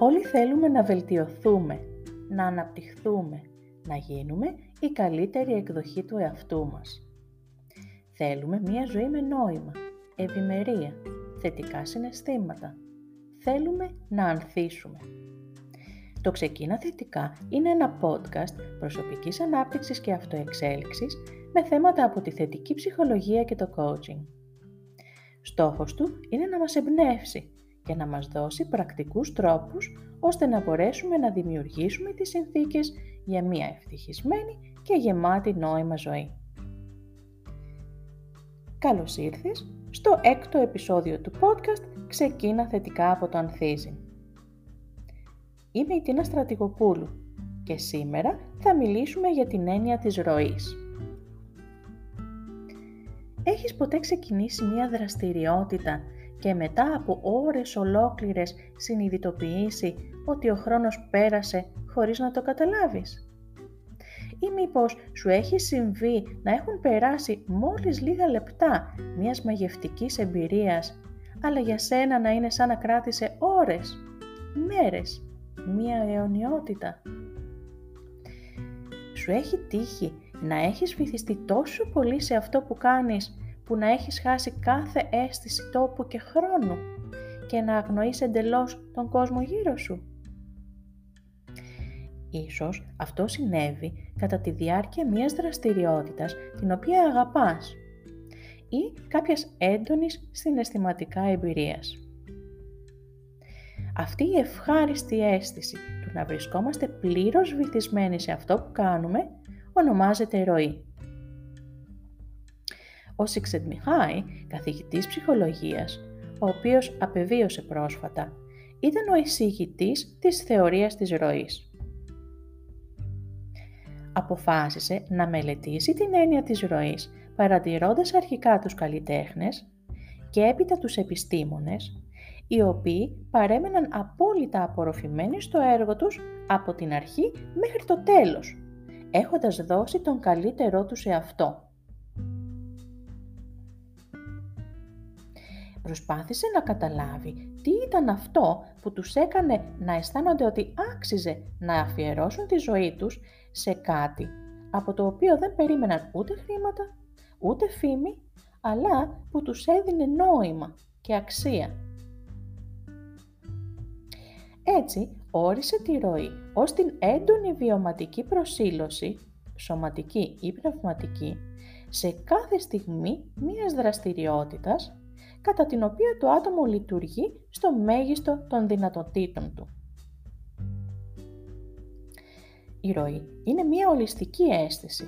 Όλοι θέλουμε να βελτιωθούμε, να αναπτυχθούμε, να γίνουμε η καλύτερη εκδοχή του εαυτού μας. Θέλουμε μία ζωή με νόημα, ευημερία, θετικά συναισθήματα. Θέλουμε να ανθίσουμε. Το Ξεκίνα Θετικά είναι ένα podcast προσωπικής ανάπτυξης και αυτοεξέλιξης με θέματα από τη θετική ψυχολογία και το coaching. Στόχος του είναι να μας εμπνεύσει και να μας δώσει πρακτικούς τρόπους ώστε να μπορέσουμε να δημιουργήσουμε τις συνθήκες για μια ευτυχισμένη και γεμάτη νόημα ζωή. Καλώς ήρθες στο έκτο επεισόδιο του podcast «Ξεκίνα θετικά από το Ανθίζι». Είμαι η Τίνα Στρατηγοπούλου και σήμερα θα μιλήσουμε για την έννοια της ροής. Έχεις ποτέ ξεκινήσει μια δραστηριότητα και μετά από ώρες ολόκληρες συνειδητοποιήσει ότι ο χρόνος πέρασε χωρίς να το καταλάβεις. Ή μήπως σου έχει συμβεί να έχουν περάσει μόλις λίγα λεπτά μιας μαγευτικής εμπειρίας, αλλά για σένα να είναι σαν να κράτησε ώρες, μέρες, μία αιωνιότητα; Σου έχει τύχει να έχεις βυθιστεί τόσο πολύ σε αυτό που κάνεις που να έχεις χάσει κάθε αίσθηση τόπου και χρόνου και να αγνοείς εντελώς τον κόσμο γύρω σου. Ίσως αυτό συνέβη κατά τη διάρκεια μιας δραστηριότητας την οποία αγαπάς ή κάποιας έντονης συναισθηματικά εμπειρίας. Αυτή η ευχάριστη αίσθηση του να βρισκόμαστε πλήρως βυθισμένοι σε αυτό που κάνουμε ονομάζεται ροή. Ο Σίξεντ Μιχάη, καθηγητής ψυχολογίας, ο οποίος απεβίωσε πρόσφατα, ήταν ο εισηγητής της θεωρίας της ροής. Αποφάσισε να μελετήσει την έννοια της ροής παρατηρώντας αρχικά τους καλλιτέχνες και έπειτα τους επιστήμονες, οι οποίοι παρέμεναν απόλυτα απορροφημένοι στο έργο τους από την αρχή μέχρι το τέλος, έχοντας δώσει τον καλύτερό τους σε αυτό. Προσπάθησε να καταλάβει τι ήταν αυτό που τους έκανε να αισθάνονται ότι άξιζε να αφιερώσουν τη ζωή τους σε κάτι από το οποίο δεν περίμεναν ούτε χρήματα, ούτε φήμη, αλλά που τους έδινε νόημα και αξία. Έτσι, όρισε τη ροή ως την έντονη βιωματική προσήλωση, σωματική ή πνευματική, σε κάθε στιγμή μίας δραστηριότητας κατά την οποία το άτομο λειτουργεί στο μέγιστο των δυνατοτήτων του. Η ροή είναι μία ολιστική αίσθηση,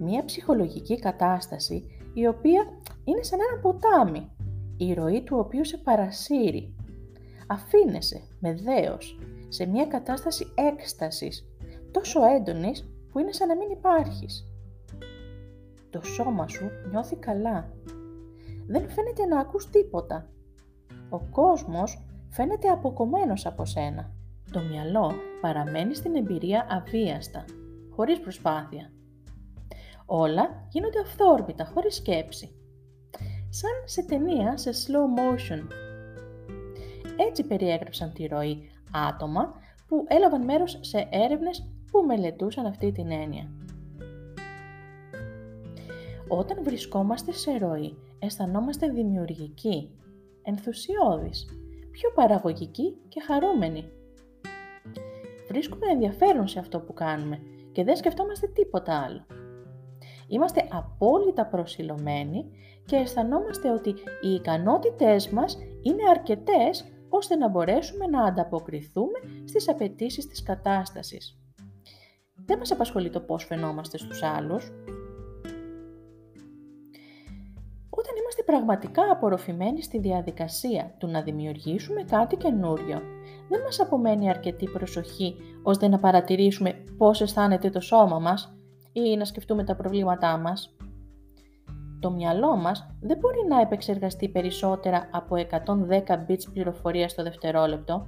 μία ψυχολογική κατάσταση η οποία είναι σαν ένα ποτάμι, η ροή του οποίου σε παρασύρει. Αφήνεσαι με δέος σε μία κατάσταση έκστασης τόσο έντονης που είναι σαν να μην υπάρχεις. Το σώμα σου νιώθει καλά δεν φαίνεται να ακούς τίποτα. Ο κόσμος φαίνεται αποκομμένος από σένα. Το μυαλό παραμένει στην εμπειρία αβίαστα, χωρίς προσπάθεια. Όλα γίνονται αυθόρμητα, χωρίς σκέψη. Σαν σε ταινία σε slow motion. Έτσι περιέγραψαν τη ροή άτομα που έλαβαν μέρος σε έρευνες που μελετούσαν αυτή την έννοια. Όταν βρισκόμαστε σε ροή, αισθανόμαστε δημιουργικοί, ενθουσιώδεις, πιο παραγωγικοί και χαρούμενοι. Βρίσκουμε ενδιαφέρον σε αυτό που κάνουμε και δεν σκεφτόμαστε τίποτα άλλο. Είμαστε απόλυτα προσιλωμένοι και αισθανόμαστε ότι οι ικανότητές μας είναι αρκετές ώστε να μπορέσουμε να ανταποκριθούμε στις απαιτήσεις της κατάστασης. Δεν μας απασχολεί το πώς φαινόμαστε στους άλλους, πραγματικά απορροφημένοι στη διαδικασία του να δημιουργήσουμε κάτι καινούριο, δεν μας απομένει αρκετή προσοχή ώστε να παρατηρήσουμε πώς αισθάνεται το σώμα μας ή να σκεφτούμε τα προβλήματά μας. Το μυαλό μας δεν μπορεί να επεξεργαστεί περισσότερα από 110 bits πληροφορίας το δευτερόλεπτο,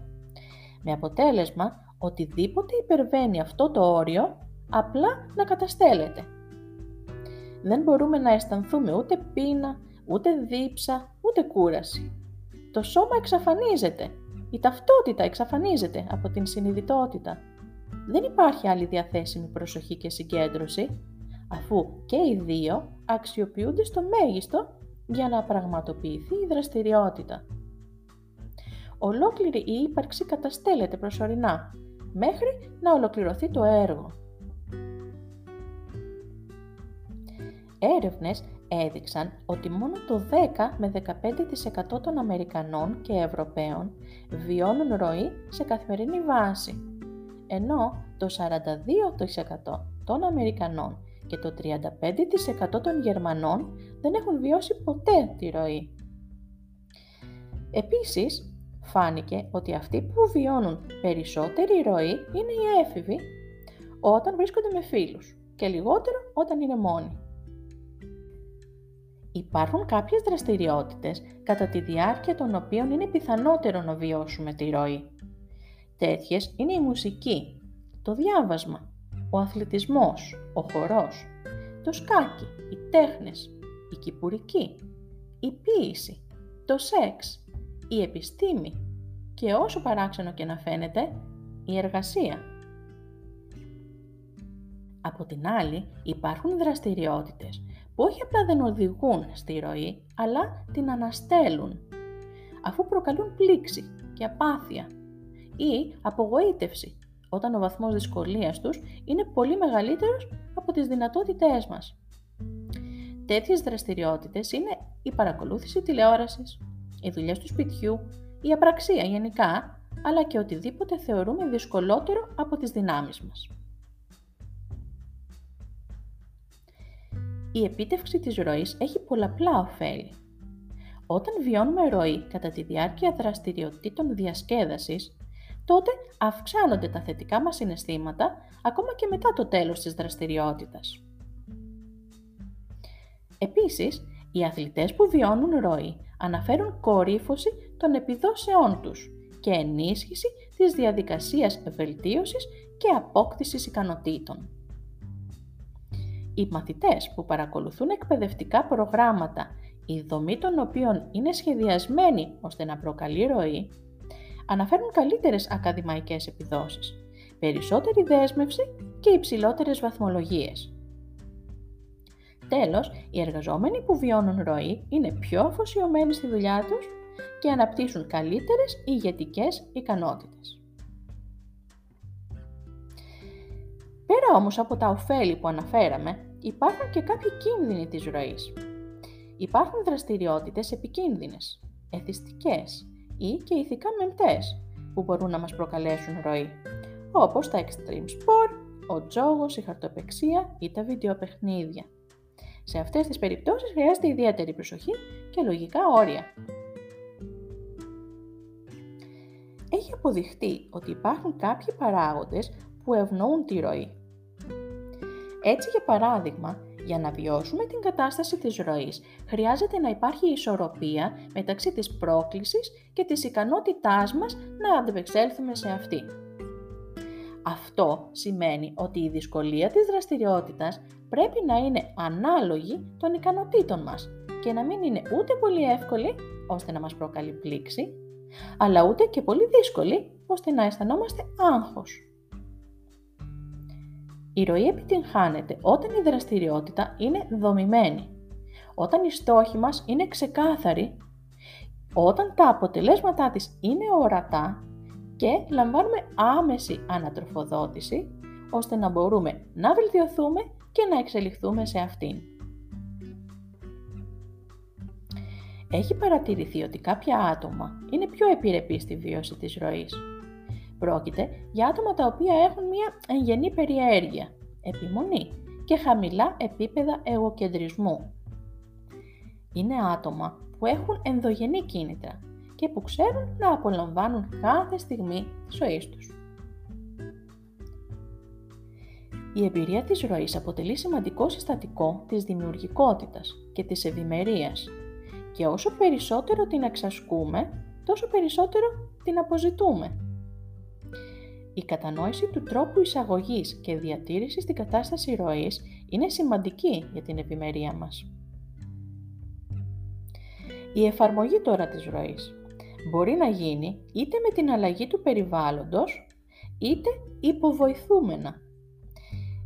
με αποτέλεσμα οτιδήποτε υπερβαίνει αυτό το όριο απλά να καταστέλλεται. Δεν μπορούμε να αισθανθούμε ούτε πείνα, ούτε δίψα, ούτε κούραση. Το σώμα εξαφανίζεται η ταυτότητα εξαφανίζεται από την συνειδητότητα. Δεν υπάρχει άλλη διαθέσιμη προσοχή και συγκέντρωση, αφού και οι δύο αξιοποιούνται στο μέγιστο για να πραγματοποιηθεί η δραστηριότητα. Ολόκληρη η ύπαρξη καταστέλλεται προσωρινά, μέχρι να ολοκληρωθεί το έργο. Έρευνες έδειξαν ότι μόνο το 10 με 15% των Αμερικανών και Ευρωπαίων βιώνουν ροή σε καθημερινή βάση, ενώ το 42% των Αμερικανών και το 35% των Γερμανών δεν έχουν βιώσει ποτέ τη ροή. Επίσης, φάνηκε ότι αυτοί που βιώνουν περισσότερη ροή είναι οι έφηβοι όταν βρίσκονται με φίλους και λιγότερο όταν είναι μόνοι. Υπάρχουν κάποιες δραστηριότητες κατά τη διάρκεια των οποίων είναι πιθανότερο να βιώσουμε τη ροή. Τέτοιες είναι η μουσική, το διάβασμα, ο αθλητισμός, ο χορός, το σκάκι, οι τέχνες, η κυπουρική, η ποίηση, το σεξ, η επιστήμη και όσο παράξενο και να φαίνεται, η εργασία. Από την άλλη υπάρχουν δραστηριότητες που όχι απλά δεν οδηγούν στη ροή, αλλά την αναστέλουν, αφού προκαλούν πλήξη και απάθεια ή απογοήτευση, όταν ο βαθμός δυσκολίας τους είναι πολύ μεγαλύτερος από τις δυνατότητές μας. Τέτοιες δραστηριότητες είναι η παρακολούθηση τηλεόρασης, οι δουλειές του σπιτιού, η απραξία γενικά, αλλά και οτιδήποτε θεωρούμε δυσκολότερο από τις δυνάμεις μας. Η επίτευξη της ροής έχει πολλαπλά ωφέλη. Όταν βιώνουμε ροή κατά τη διάρκεια δραστηριοτήτων διασκέδασης, τότε αυξάνονται τα θετικά μας συναισθήματα ακόμα και μετά το τέλος της δραστηριότητας. Επίσης, οι αθλητές που βιώνουν ροή αναφέρουν κορύφωση των επιδόσεών τους και ενίσχυση της διαδικασίας βελτίωσης και απόκτησης ικανοτήτων. Οι μαθητές που παρακολουθούν εκπαιδευτικά προγράμματα, η δομή των οποίων είναι σχεδιασμένη ώστε να προκαλεί ροή, αναφέρουν καλύτερες ακαδημαϊκές επιδόσεις, περισσότερη δέσμευση και υψηλότερες βαθμολογίες. Τέλος, οι εργαζόμενοι που βιώνουν ροή είναι πιο αφοσιωμένοι στη δουλειά τους και αναπτύσσουν καλύτερες ηγετικές ικανότητες. Πέρα όμως από τα ωφέλη που αναφέραμε, υπάρχουν και κάποιοι κίνδυνοι της ροής. Υπάρχουν δραστηριότητες επικίνδυνες, εθιστικές ή και ηθικά μεμπτές που μπορούν να μας προκαλέσουν ροή, όπως τα extreme sport, ο τζόγος, η χαρτοπεξία ή τα βιντεοπαιχνίδια. Σε αυτές τις περιπτώσεις χρειάζεται ιδιαίτερη προσοχή και λογικά όρια. Έχει αποδειχτεί ότι υπάρχουν κάποιοι παράγοντες που ευνοούν τη ροή, έτσι, για παράδειγμα, για να βιώσουμε την κατάσταση της ροής, χρειάζεται να υπάρχει ισορροπία μεταξύ της πρόκλησης και της ικανότητάς μας να αντεπεξέλθουμε σε αυτή. Αυτό σημαίνει ότι η δυσκολία της δραστηριότητας πρέπει να είναι ανάλογη των ικανοτήτων μας και να μην είναι ούτε πολύ εύκολη ώστε να μας προκαλεί πλήξη, αλλά ούτε και πολύ δύσκολη ώστε να αισθανόμαστε άγχος. Η ροή επιτυγχάνεται όταν η δραστηριότητα είναι δομημένη, όταν οι στόχοι μας είναι ξεκάθαροι, όταν τα αποτελέσματά της είναι ορατά και λαμβάνουμε άμεση ανατροφοδότηση, ώστε να μπορούμε να βελτιωθούμε και να εξελιχθούμε σε αυτήν. Έχει παρατηρηθεί ότι κάποια άτομα είναι πιο επιρρεπή στη βίωση της ροής Πρόκειται για άτομα τα οποία έχουν μια εγγενή περιέργεια, επιμονή και χαμηλά επίπεδα εγωκεντρισμού. Είναι άτομα που έχουν ενδογενή κίνητρα και που ξέρουν να απολαμβάνουν κάθε στιγμή της ζωής τους. Η εμπειρία της ροής αποτελεί σημαντικό συστατικό της δημιουργικότητας και της ευημερίας και όσο περισσότερο την εξασκούμε, τόσο περισσότερο την αποζητούμε. Η κατανόηση του τρόπου εισαγωγής και διατήρησης στην κατάσταση ροής είναι σημαντική για την επιμερία μας. Η εφαρμογή τώρα της ροής. μπορεί να γίνει είτε με την αλλαγή του περιβάλλοντος, είτε υποβοηθούμενα.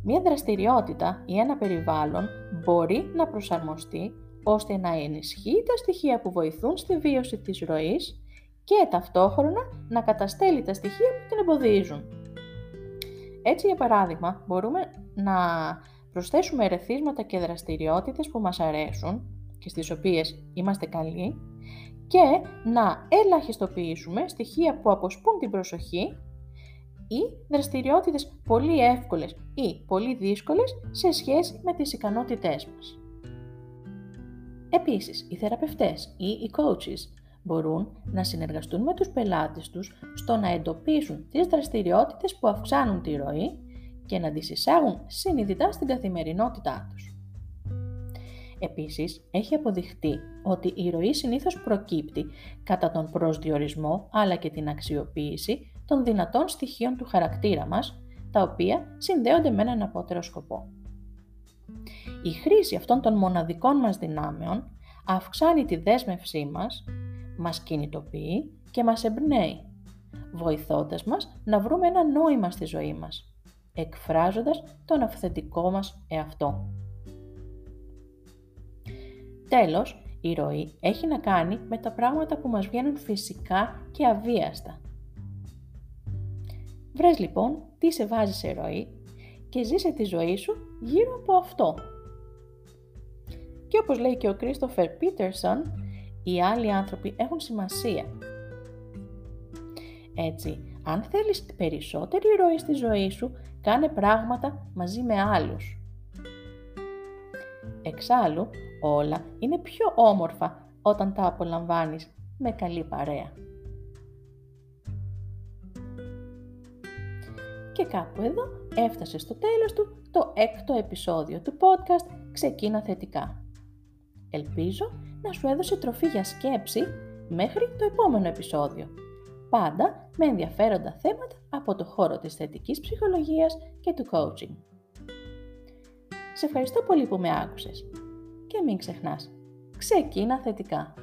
Μία δραστηριότητα ή ένα περιβάλλον μπορεί να προσαρμοστεί ώστε να ενισχύει τα στοιχεία που βοηθούν στη βίωση της ροής και ταυτόχρονα να καταστέλει τα στοιχεία που την εμποδίζουν. Έτσι, για παράδειγμα, μπορούμε να προσθέσουμε ερεθίσματα και δραστηριότητες που μας αρέσουν και στις οποίες είμαστε καλοί και να ελαχιστοποιήσουμε στοιχεία που αποσπούν την προσοχή ή δραστηριότητες πολύ εύκολες ή πολύ δύσκολες σε σχέση με τις ικανότητές μας. Επίσης, οι θεραπευτές ή οι coaches μπορούν να συνεργαστούν με τους πελάτες τους στο να εντοπίσουν τις δραστηριότητες που αυξάνουν τη ροή και να τις εισάγουν συνειδητά στην καθημερινότητά τους. Επίσης, έχει αποδειχτεί ότι η ροή συνήθως προκύπτει κατά τον προσδιορισμό αλλά και την αξιοποίηση των δυνατών στοιχείων του χαρακτήρα μας, τα οποία συνδέονται με έναν απότερο σκοπό. Η χρήση αυτών των μοναδικών μας δυνάμεων αυξάνει τη δέσμευσή μας, μας κινητοποιεί και μας εμπνέει, βοηθώντας μας να βρούμε ένα νόημα στη ζωή μας, εκφράζοντας τον αυθεντικό μας εαυτό. Τέλος, η ροή έχει να κάνει με τα πράγματα που μας βγαίνουν φυσικά και αβίαστα. Βρες λοιπόν τι σε βάζει σε ροή και ζήσε τη ζωή σου γύρω από αυτό. Και όπως λέει και ο Κρίστοφερ Πίτερσον, οι άλλοι άνθρωποι έχουν σημασία. Έτσι, αν θέλεις περισσότερη ροή στη ζωή σου, κάνε πράγματα μαζί με άλλους. Εξάλλου, όλα είναι πιο όμορφα όταν τα απολαμβάνεις με καλή παρέα. Και κάπου εδώ έφτασε στο τέλος του το έκτο επεισόδιο του podcast «Ξεκίνα θετικά». Ελπίζω να σου έδωσε τροφή για σκέψη μέχρι το επόμενο επεισόδιο. Πάντα με ενδιαφέροντα θέματα από το χώρο της θετικής ψυχολογίας και του coaching. Σε ευχαριστώ πολύ που με άκουσες. Και μην ξεχνάς, ξεκίνα θετικά.